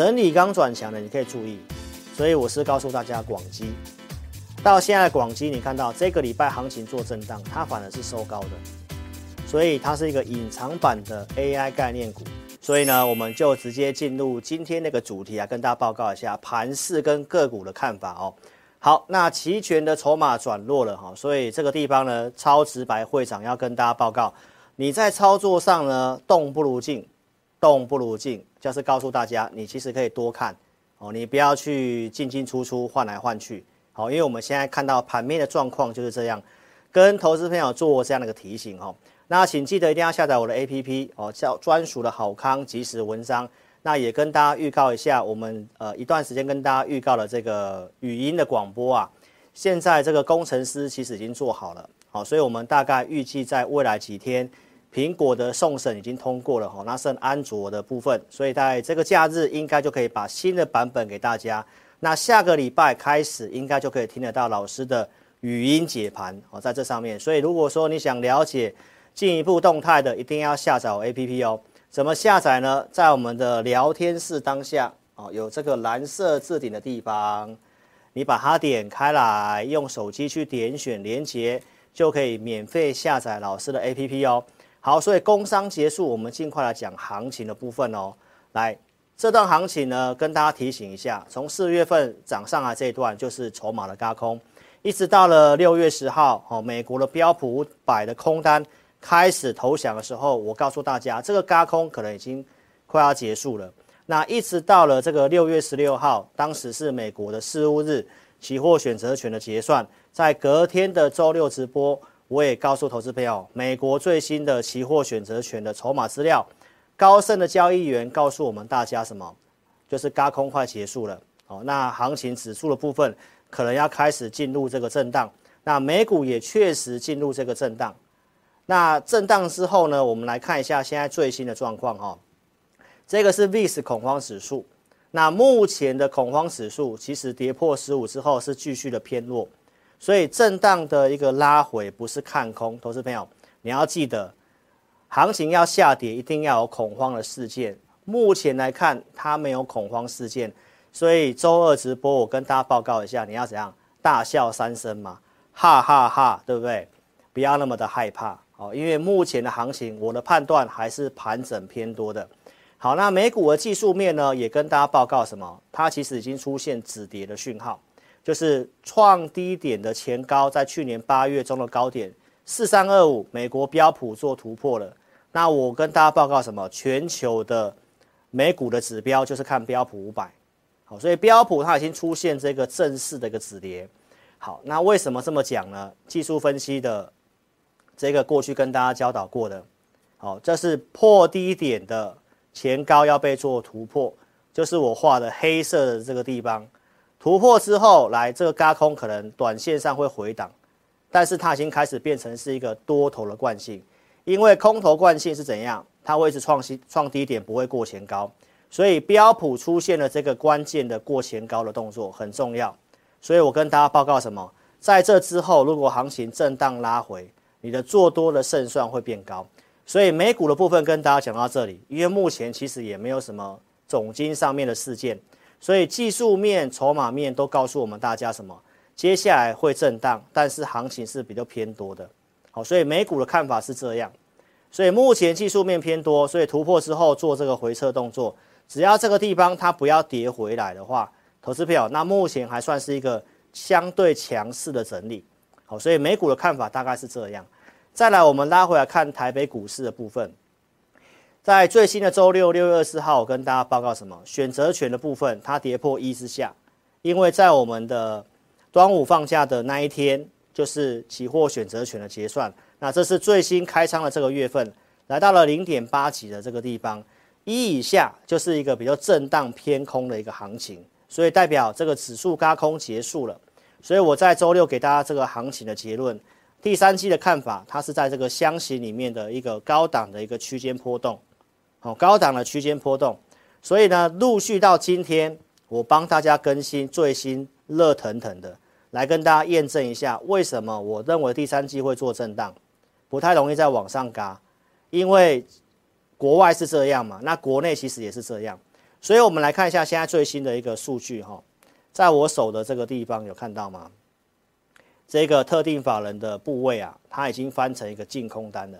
整理刚转强的，你可以注意。所以我是告诉大家，广基到现在，广基你看到这个礼拜行情做震荡，它反而是收高的，所以它是一个隐藏版的 AI 概念股。所以呢，我们就直接进入今天那个主题啊，跟大家报告一下盘势跟个股的看法哦。好，那期权的筹码转弱了哈，所以这个地方呢，超直白会长要跟大家报告，你在操作上呢，动不如静，动不如静，就是告诉大家，你其实可以多看哦，你不要去进进出出换来换去，好，因为我们现在看到盘面的状况就是这样，跟投资朋友做这样的一个提醒哦。那请记得一定要下载我的 APP 哦，叫专属的好康即时文章。那也跟大家预告一下，我们呃一段时间跟大家预告了这个语音的广播啊，现在这个工程师其实已经做好了，好，所以我们大概预计在未来几天，苹果的送审已经通过了哈，那剩安卓的部分，所以在这个假日应该就可以把新的版本给大家。那下个礼拜开始应该就可以听得到老师的语音解盘哦，在这上面。所以如果说你想了解进一步动态的，一定要下载 APP 哦。怎么下载呢？在我们的聊天室当下哦，有这个蓝色置顶的地方，你把它点开来，用手机去点选连接，就可以免费下载老师的 APP 哦。好，所以工商结束，我们尽快来讲行情的部分哦。来，这段行情呢，跟大家提醒一下，从四月份涨上来这一段就是筹码的轧空，一直到了六月十号哦，美国的标普五百的空单。开始投降的时候，我告诉大家，这个轧空可能已经快要结束了。那一直到了这个六月十六号，当时是美国的四巫日，期货选择权的结算，在隔天的周六直播，我也告诉投资朋友，美国最新的期货选择权的筹码资料，高盛的交易员告诉我们大家什么？就是轧空快结束了。哦，那行情指数的部分可能要开始进入这个震荡。那美股也确实进入这个震荡。那震荡之后呢，我们来看一下现在最新的状况哈。这个是 VIX 恐慌指数。那目前的恐慌指数其实跌破十五之后是继续的偏弱，所以震荡的一个拉回不是看空。投资朋友，你要记得，行情要下跌一定要有恐慌的事件。目前来看，它没有恐慌事件，所以周二直播我跟大家报告一下，你要怎样大笑三声嘛，哈哈哈哈，对不对？不要那么的害怕。哦，因为目前的行情，我的判断还是盘整偏多的。好，那美股的技术面呢，也跟大家报告什么？它其实已经出现止跌的讯号，就是创低点的前高，在去年八月中的高点四三二五，美国标普做突破了。那我跟大家报告什么？全球的美股的指标就是看标普五百。好，所以标普它已经出现这个正式的一个止跌。好，那为什么这么讲呢？技术分析的。这个过去跟大家教导过的，好，这是破低点的前高要被做突破，就是我画的黑色的这个地方，突破之后来这个轧空可能短线上会回档，但是它已经开始变成是一个多头的惯性，因为空头惯性是怎样？它会一直创新创低点，不会过前高，所以标普出现了这个关键的过前高的动作很重要，所以我跟大家报告什么？在这之后，如果行情震荡拉回。你的做多的胜算会变高，所以美股的部分跟大家讲到这里，因为目前其实也没有什么总经上面的事件，所以技术面、筹码面都告诉我们大家什么？接下来会震荡，但是行情是比较偏多的。好，所以美股的看法是这样，所以目前技术面偏多，所以突破之后做这个回撤动作，只要这个地方它不要跌回来的话，投资票那目前还算是一个相对强势的整理。好，所以美股的看法大概是这样。再来，我们拉回来看台北股市的部分，在最新的周六六月二十四号，我跟大家报告什么？选择权的部分它跌破一之下，因为在我们的端午放假的那一天，就是期货选择权的结算。那这是最新开仓的这个月份，来到了零点八几的这个地方，一以下就是一个比较震荡偏空的一个行情，所以代表这个指数高空结束了。所以我在周六给大家这个行情的结论，第三季的看法，它是在这个箱型里面的一个高档的一个区间波动，好，高档的区间波动。所以呢，陆续到今天，我帮大家更新最新热腾腾的，来跟大家验证一下，为什么我认为第三季会做震荡，不太容易再往上嘎，因为国外是这样嘛，那国内其实也是这样，所以我们来看一下现在最新的一个数据哈，在我手的这个地方有看到吗？这个特定法人的部位啊，它已经翻成一个净空单了。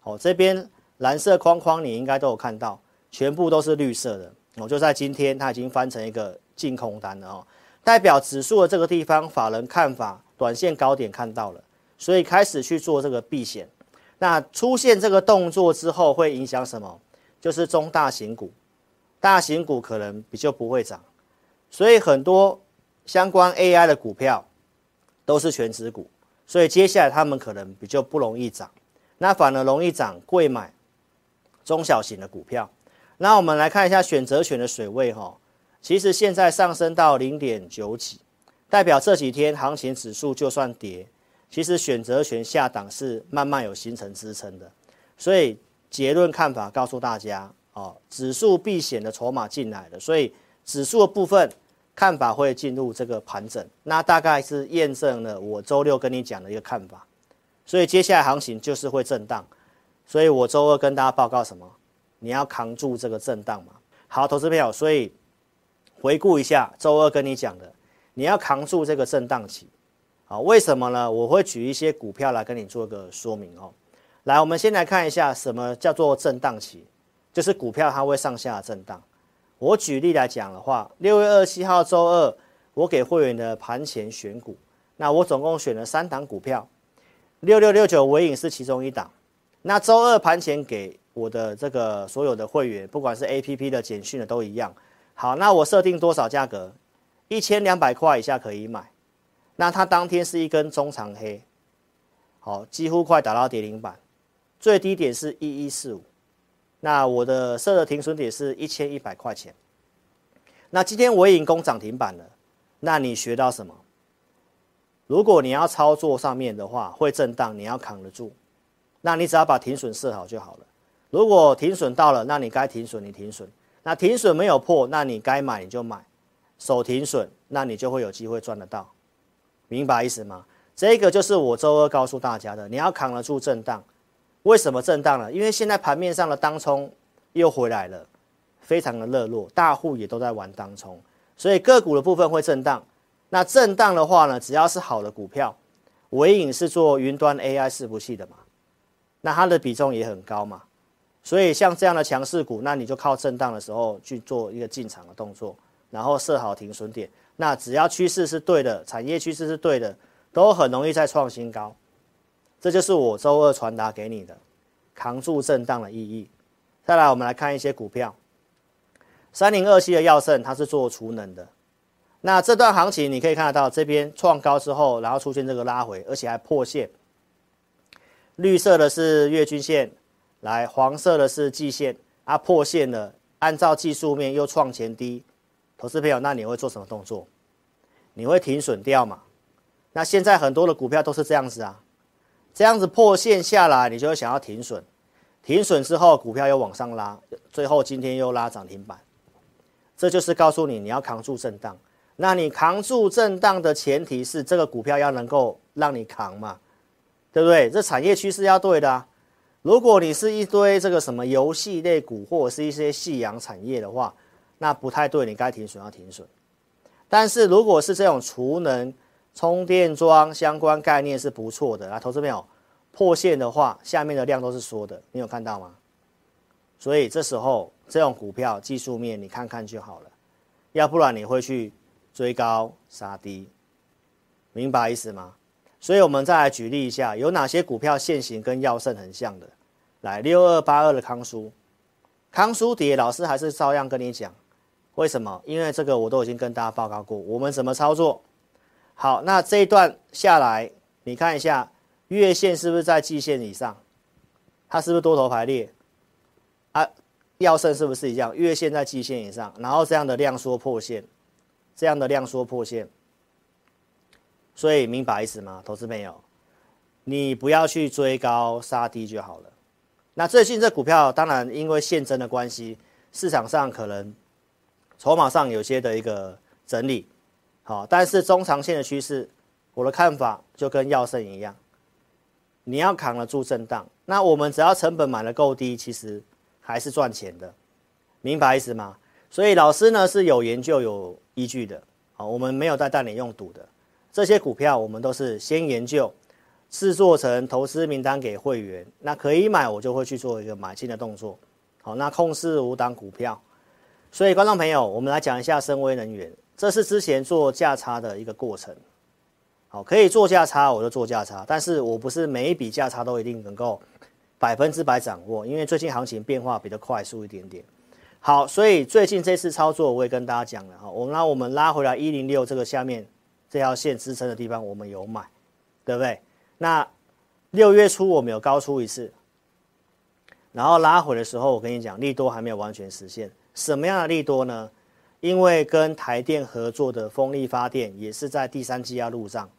好，这边蓝色框框你应该都有看到，全部都是绿色的。我就在今天，它已经翻成一个净空单了哦，代表指数的这个地方法人看法，短线高点看到了，所以开始去做这个避险。那出现这个动作之后，会影响什么？就是中大型股，大型股可能比较不会涨，所以很多相关 AI 的股票都是全值股，所以接下来他们可能比较不容易涨，那反而容易涨贵买中小型的股票。那我们来看一下选择权的水位哈，其实现在上升到零点九几，代表这几天行情指数就算跌。其实选择权下档是慢慢有形成支撑的，所以结论看法告诉大家哦，指数避险的筹码进来了，所以指数的部分看法会进入这个盘整，那大概是验证了我周六跟你讲的一个看法，所以接下来行情就是会震荡，所以我周二跟大家报告什么？你要扛住这个震荡嘛。好，投资朋友，所以回顾一下周二跟你讲的，你要扛住这个震荡期。好，为什么呢？我会举一些股票来跟你做个说明哦。来，我们先来看一下什么叫做震荡期，就是股票它会上下震荡。我举例来讲的话，六月二十七号周二，我给会员的盘前选股，那我总共选了三档股票，六六六九尾影是其中一档。那周二盘前给我的这个所有的会员，不管是 APP 的简讯的都一样。好，那我设定多少价格？一千两百块以下可以买。那它当天是一根中长黑，好，几乎快打到跌停板，最低点是一一四五，那我的设的停损点是一千一百块钱。那今天我已经攻涨停板了，那你学到什么？如果你要操作上面的话，会震荡，你要扛得住，那你只要把停损设好就好了。如果停损到了，那你该停损你停损，那停损没有破，那你该买你就买，守停损，那你就会有机会赚得到。明白意思吗？这个就是我周二告诉大家的，你要扛得住震荡。为什么震荡呢？因为现在盘面上的当冲又回来了，非常的热络，大户也都在玩当冲，所以个股的部分会震荡。那震荡的话呢，只要是好的股票，纬颖是做云端 AI 伺服器的嘛，那它的比重也很高嘛，所以像这样的强势股，那你就靠震荡的时候去做一个进场的动作，然后设好停损点。那只要趋势是对的，产业趋势是对的，都很容易再创新高。这就是我周二传达给你的扛住震荡的意义。再来，我们来看一些股票，三零二七的耀盛，它是做储能的。那这段行情你可以看得到，这边创高之后，然后出现这个拉回，而且还破线。绿色的是月均线，来黄色的是季线，啊破线了，按照技术面又创前低。投资朋友，那你会做什么动作？你会停损掉嘛？那现在很多的股票都是这样子啊，这样子破线下来，你就会想要停损，停损之后股票又往上拉，最后今天又拉涨停板，这就是告诉你你要扛住震荡。那你扛住震荡的前提是这个股票要能够让你扛嘛，对不对？这产业趋势要对的。如果你是一堆这个什么游戏类股或者是一些夕阳产业的话，那不太对，你该停损要停损。但是如果是这种储能、充电桩相关概念是不错的啊，投资朋友破线的话，下面的量都是缩的，你有看到吗？所以这时候这种股票技术面你看看就好了，要不然你会去追高杀低，明白意思吗？所以我们再来举例一下，有哪些股票线型跟耀盛很像的？来，六二八二的康叔，康叔跌，老师还是照样跟你讲。为什么？因为这个我都已经跟大家报告过，我们怎么操作。好，那这一段下来，你看一下月线是不是在季线以上？它是不是多头排列？啊，耀盛是不是一样？月线在季线以上，然后这样的量缩破线，这样的量缩破线。所以明白意思吗，投资朋友？你不要去追高杀低就好了。那最近这股票，当然因为现增的关系，市场上可能。筹码上有些的一个整理，好，但是中长线的趋势，我的看法就跟耀盛一样，你要扛得住震荡，那我们只要成本买的够低，其实还是赚钱的，明白意思吗？所以老师呢是有研究有依据的，好，我们没有带带你用赌的，这些股票我们都是先研究，制作成投资名单给会员，那可以买我就会去做一个买进的动作，好，那控制五档股票，所以观众朋友，我们来讲一下森崴能源，这是之前做价差的一个过程，好，可以做价差我就做价差，但是我不是每一笔价差都一定能够百分之百掌握，因为最近行情变化比较快速一点点。好，所以最近这次操作我也跟大家讲了哈，我那我们拉回来一零六这个下面这条线支撑的地方，我们有买，对不对？那六月初我们有高出一次，然后拉回的时候，我跟你讲利多还没有完全实现。什么样的利多呢？因为跟台电合作的风力发电也是在第三季要入账，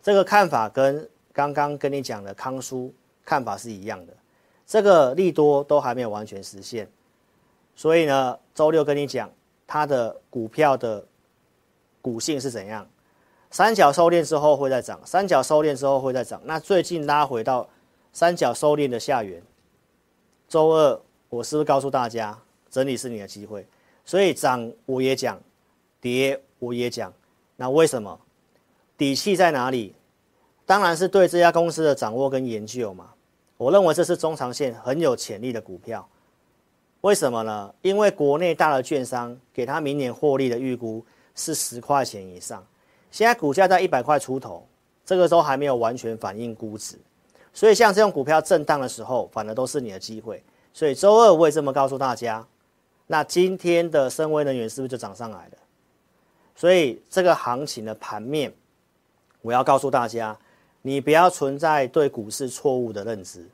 这个看法跟刚刚跟你讲的康叔看法是一样的，这个利多都还没有完全实现。所以呢，周六跟你讲，它的股票的股性是怎样？三角收敛之后会再涨，三角收敛之后会再涨。那最近拉回到三角收敛的下缘，周二我是不是告诉大家，整理是你的机会？所以涨我也讲，跌我也讲。那为什么？底气在哪里？当然是对这家公司的掌握跟研究嘛。我认为这是中长线很有潜力的股票。为什么呢？因为国内大的券商给他明年获利的预估是十块钱以上，现在股价在一百块出头，这个时候还没有完全反映估值，所以像这种股票震荡的时候，反而都是你的机会。所以周二我也这么告诉大家，那今天的森崴能源是不是就涨上来了？所以这个行情的盘面，我要告诉大家，你不要存在对股市错误的认知，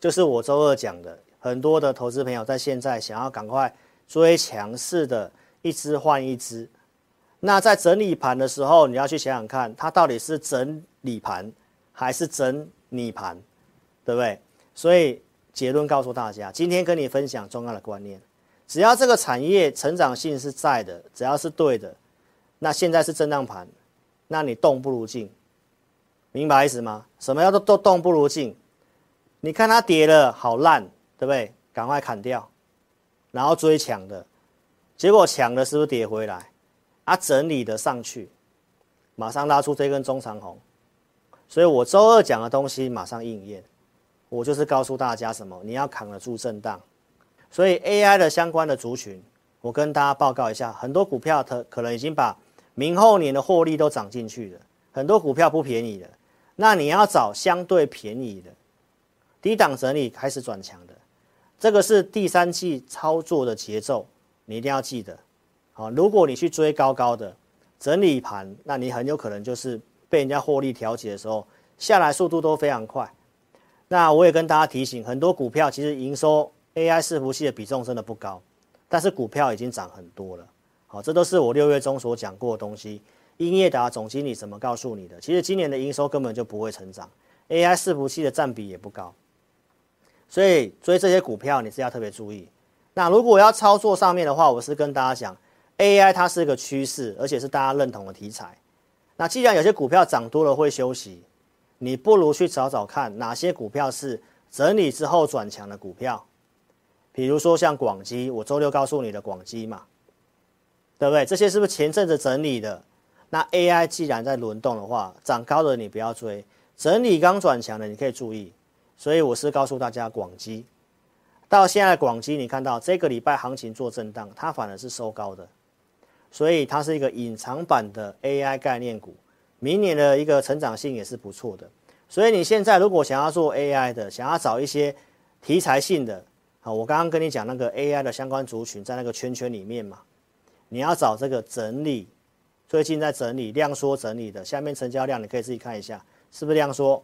就是我周二讲的。很多的投资朋友在现在想要赶快追强势的一支换一支，那在整理盘的时候，你要去想想看，它到底是整理盘还是整你盘，对不对？所以结论告诉大家，今天跟你分享重要的观念，只要这个产业成长性是在的，只要是对的，那现在是震荡盘，那你动不如静，明白意思吗？什么叫做都动不如静？你看它跌了，好烂。对不对？赶快砍掉，然后追抢的，结果抢的是不是跌回来？啊，整理的上去，马上拉出这根中长红。所以我周二讲的东西马上应验，我就是告诉大家什么？你要扛得住震荡。所以 AI 的相关的族群，我跟大家报告一下，很多股票它可能已经把明后年的获利都涨进去了，很多股票不便宜的，那你要找相对便宜的，低档整理开始转强的。这个是第三季操作的节奏，你一定要记得。好，如果你去追高高的整理盘，那你很有可能就是被人家获利调节的时候下来速度都非常快。那我也跟大家提醒，很多股票其实营收 AI 伺服器的比重真的不高，但是股票已经涨很多了。好，这都是我六月中所讲过的东西。英业达总经理怎么告诉你的？其实今年的营收根本就不会成长，AI 伺服器的占比也不高。所以追这些股票你是要特别注意。那如果要操作上面的话，我是跟大家讲，AI 它是一个趋势，而且是大家认同的题材。那既然有些股票涨多了会休息，你不如去找找看哪些股票是整理之后转强的股票。比如说像广基，我周六告诉你的广基嘛，对不对？这些是不是前阵子整理的？那 AI 既然在轮动的话，涨高的你不要追，整理刚转强的你可以注意。所以我是告诉大家，广基到现在，广基你看到这个礼拜行情做震荡，它反而是收高的，所以它是一个隐藏版的 AI 概念股，明年的一个成长性也是不错的。所以你现在如果想要做 AI 的，想要找一些题材性的，好，我刚刚跟你讲那个 AI 的相关族群在那个圈圈里面嘛，你要找这个整理，最近在整理量缩整理的，下面成交量你可以自己看一下，是不是量缩？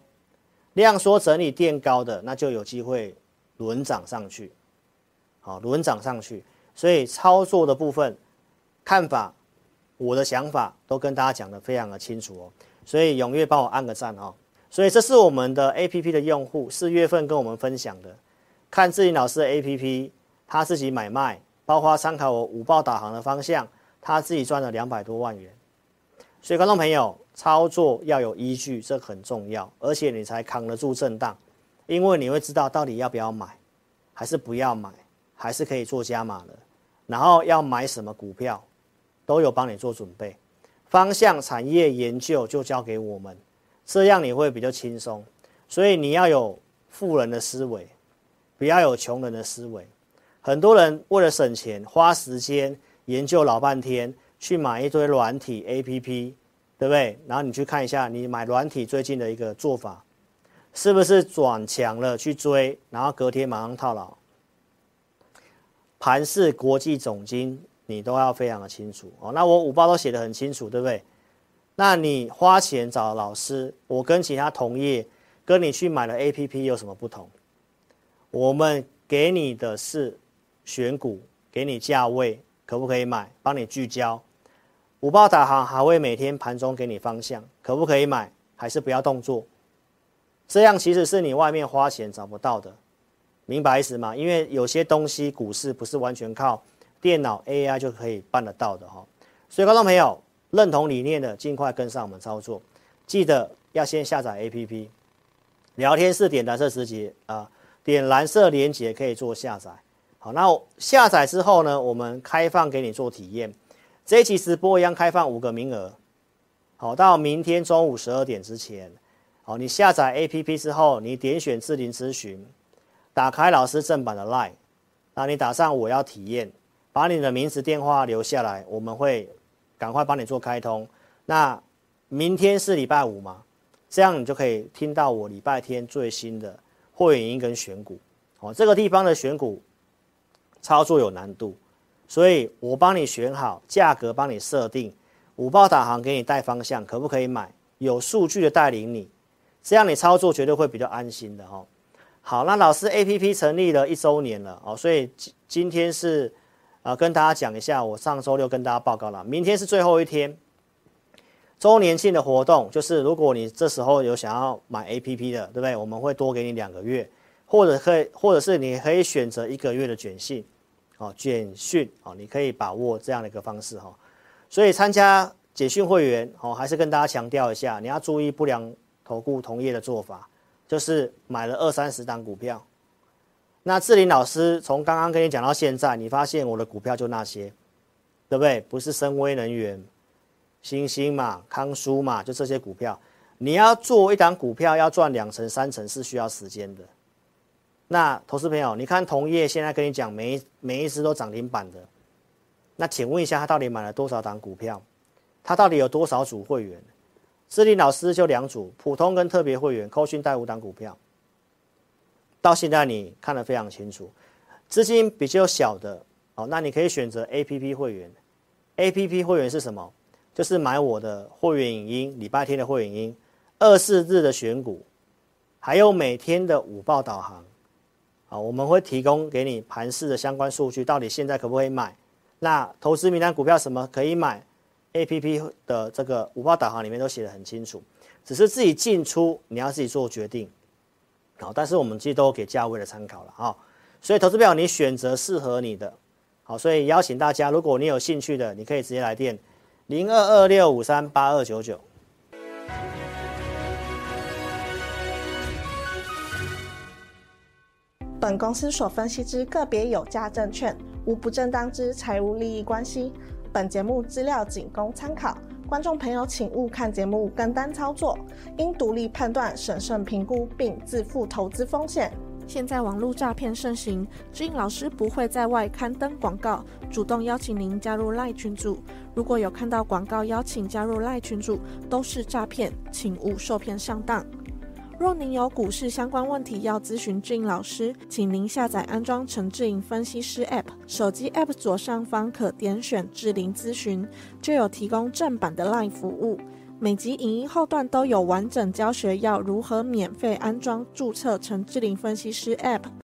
量缩整理垫高的，那就有机会轮涨上去，好，轮涨上去。所以操作的部分看法，我的想法都跟大家讲的非常的清楚哦。所以踊跃帮我按个赞哦。所以这是我们的 APP 的用户四月份跟我们分享的，看志林老师的 APP，他自己买卖，包括参考我五报导航的方向，他自己赚了两百多万元。所以观众朋友。操作要有依据，这很重要，而且你才扛得住震荡，因为你会知道到底要不要买，还是不要买，还是可以做加码的。然后要买什么股票，都有帮你做准备。方向、产业研究就交给我们，这样你会比较轻松。所以你要有富人的思维，不要有穷人的思维。很多人为了省钱，花时间研究老半天，去买一堆软体 APP，对不对？然后你去看一下，你买软体最近的一个做法，是不是转强了去追，然后隔天马上套牢？盘势、国际总经，你都要非常的清楚哦。那我五报都写得很清楚，对不对？那你花钱找老师，我跟其他同业跟你去买了 APP 有什么不同？我们给你的是选股，给你价位，可不可以买？帮你聚焦。五报导航还会每天盘中给你方向，可不可以买？还是不要动作？这样其实是你外面花钱找不到的。明白意思吗？因为有些东西股市不是完全靠电脑 AI 就可以办得到的哈，所以观众朋友认同理念的，尽快跟上我们操作。记得要先下载 APP，聊天室点蓝色直接啊，点蓝色连接可以做下载。好，那下载之后呢，我们开放给你做体验。这一期直播一样开放五个名额，好，到明天中午十二点之前，好，你下载 APP 之后，你点选智霖咨询。打开老师正版的 Line，那你打上我要体验，把你的名字电话留下来，我们会赶快帮你做开通。那明天是礼拜五嘛，这样你就可以听到我礼拜天最新的会员音跟选股。哦，这个地方的选股操作有难度，所以我帮你选好价格，帮你设定五报导航给你带方向，可不可以买？有数据的带领你，这样你操作绝对会比较安心的哈。好，那老师 APP 成立了一周年了哦，所以今今天是，啊，跟大家讲一下，我上周六跟大家报告了，明天是最后一天，周年庆的活动，就是如果你这时候有想要买 APP 的，对不对？我们会多给你两个月，或者可以，或者是你可以选择一个月的卷讯，哦，卷讯哦，你可以把握这样的一个方式哈。所以参加简讯会员哦，还是跟大家强调一下，你要注意不良投顾同业的做法。就是买了二三十档股票，那志林老师从刚刚跟你讲到现在，你发现我的股票就那些，对不对？不是深威能源、欣兴嘛、康舒嘛，就这些股票。你要做一档股票要赚两成三成是需要时间的。那投资朋友，你看同业现在跟你讲每一每一只都涨停板的，那请问一下他到底买了多少档股票？他到底有多少组会员？志林老师就两组，普通跟特别会员，扣讯带五档股票。到现在你看得非常清楚，资金比较小的哦，那你可以选择 APP 会员。APP 会员是什么？就是买我的会员影音，礼拜天的会员音，二四日的选股，还有每天的午报导航。啊，我们会提供给你盘市的相关数据，到底现在可不可以买？那投资名单股票什么可以买？A P P 的这个五报导航里面都写得很清楚，只是自己进出你要自己做决定，好，但是我们其实都给价位的参考了啊，所以投资表你选择适合你的，好，所以邀请大家，如果你有兴趣的，你可以直接来电零二二六五三八二九九。本公司所分析之个别有价证券，无不正当之财务利益关系。本节目资料仅供参考，观众朋友请勿看节目跟单操作，应独立判断、审慎评估并自负投资风险。现在网络诈骗盛行，知音老师不会在外刊登广告，主动邀请您加入赖群组。如果有看到广告邀请加入赖群组，都是诈骗，请勿受骗上当。若您有股市相关问题要咨询志颖老师，请您下载安装陈志颖分析师 App，手机 App 左上方可点选志玲咨询，就有提供正版的 LINE 服务。每集影音后段都有完整教学，要如何免费安装注册陈志玲分析师 App。